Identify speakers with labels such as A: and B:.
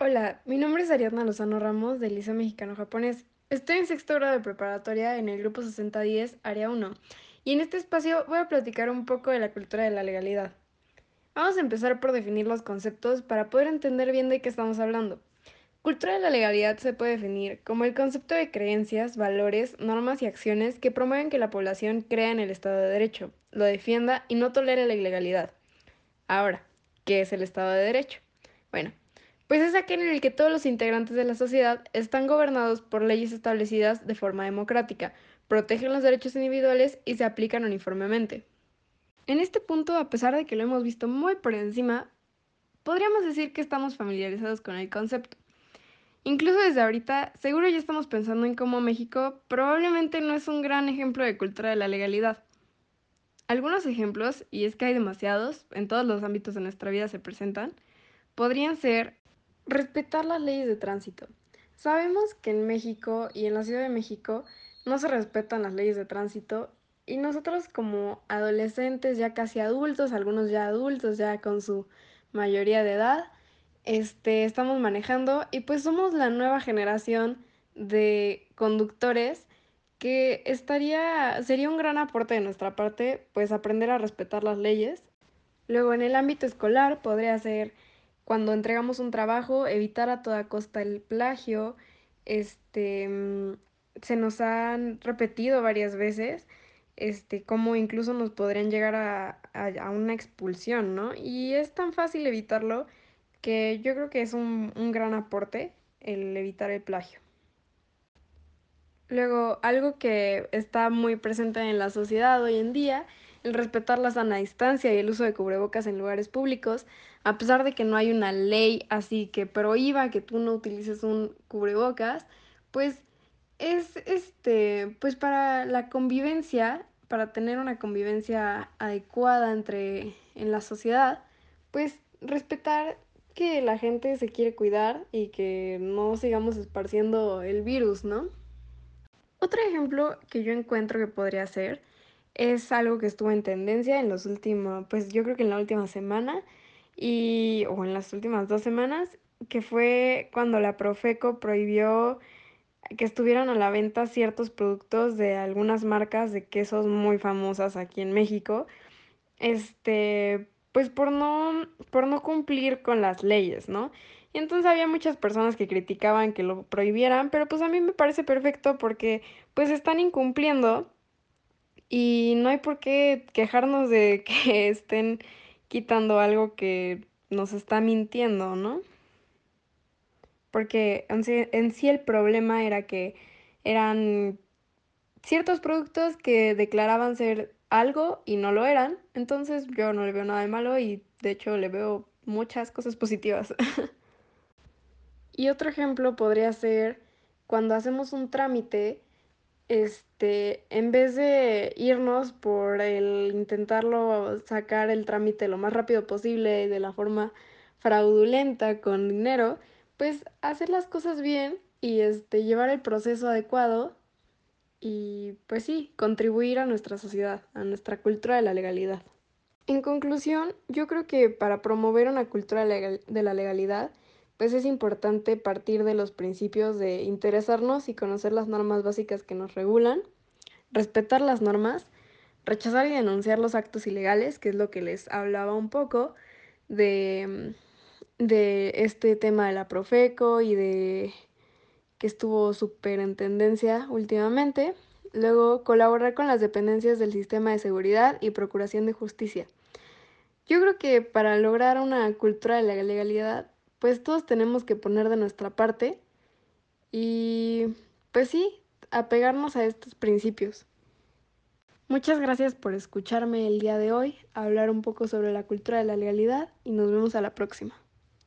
A: Hola, mi nombre es Ariadna Lozano Ramos del Liceo Mexicano Japonés. Estoy en sexto grado de preparatoria en el grupo 6010, área 1, y en este espacio voy a platicar un poco de la cultura de la legalidad. Vamos a empezar por definir los conceptos para poder entender bien de qué estamos hablando. Cultura de la legalidad se puede definir como el concepto de creencias, valores, normas y acciones que promueven que la población crea en el Estado de Derecho, lo defienda y no tolere la ilegalidad. Ahora, ¿qué es el Estado de Derecho? Bueno, pues es aquel en el que todos los integrantes de la sociedad están gobernados por leyes establecidas de forma democrática, protegen los derechos individuales y se aplican uniformemente. En este punto, a pesar de que lo hemos visto muy por encima, podríamos decir que estamos familiarizados con el concepto. Incluso desde ahorita, seguro ya estamos pensando en cómo México probablemente no es un gran ejemplo de cultura de la legalidad. Algunos ejemplos, y es que hay demasiados, en todos los ámbitos de nuestra vida se presentan, podrían ser Respetar las leyes de tránsito. Sabemos que en México y en la Ciudad de México no se respetan las leyes de tránsito y nosotros como adolescentes, ya casi adultos, algunos ya adultos, ya con su mayoría de edad, este, estamos manejando y pues somos la nueva generación de conductores que estaría, sería un gran aporte de nuestra parte, pues aprender a respetar las leyes. Luego en el ámbito escolar podría ser cuando entregamos un trabajo, evitar a toda costa el plagio. Este, mm, se nos han repetido varias veces, este, cómo incluso nos podrían llegar a, a, una expulsión, ¿no? Y es tan fácil evitarlo que yo creo que es un, un gran aporte el evitar el plagio. Luego, algo que está muy presente en la sociedad hoy en día el respetar la sana distancia y el uso de cubrebocas en lugares públicos, a pesar de que no hay una ley así que prohíba que tú no utilices un cubrebocas, pues es este, pues para la convivencia, para tener una convivencia adecuada entre en la sociedad, pues respetar que la gente se quiere cuidar y que no sigamos esparciendo el virus, ¿no? Otro ejemplo que yo encuentro que podría ser es algo que estuvo en tendencia en los últimos, pues yo creo que en la última semana y o en las últimas dos semanas, que fue cuando la Profeco prohibió que estuvieran a la venta ciertos productos de algunas marcas de quesos muy famosas aquí en México. Este, pues por no por no cumplir con las leyes, ¿no? Y entonces había muchas personas que criticaban que lo prohibieran, pero pues a mí me parece perfecto porque pues están incumpliendo y no hay por qué quejarnos de que estén quitando algo que nos está mintiendo, ¿no? Porque en sí, en sí el problema era que eran ciertos productos que declaraban ser algo y no lo eran. Entonces yo no le veo nada de malo y de hecho le veo muchas cosas positivas. y otro ejemplo podría ser cuando hacemos un trámite este, en vez de irnos por el intentarlo sacar el trámite lo más rápido posible y de la forma fraudulenta con dinero, pues hacer las cosas bien y este, llevar el proceso adecuado y pues sí, contribuir a nuestra sociedad, a nuestra cultura de la legalidad. En conclusión, yo creo que para promover una cultura de la legalidad, pues es importante partir de los principios de interesarnos y conocer las normas básicas que nos regulan, respetar las normas, rechazar y denunciar los actos ilegales, que es lo que les hablaba un poco de, de este tema de la Profeco y de que estuvo súper en tendencia últimamente. Luego, colaborar con las dependencias del sistema de seguridad y procuración de justicia. Yo creo que para lograr una cultura de la legalidad pues todos tenemos que poner de nuestra parte y pues sí, apegarnos a estos principios. Muchas gracias por escucharme el día de hoy, hablar un poco sobre la cultura de la legalidad y nos vemos a la próxima.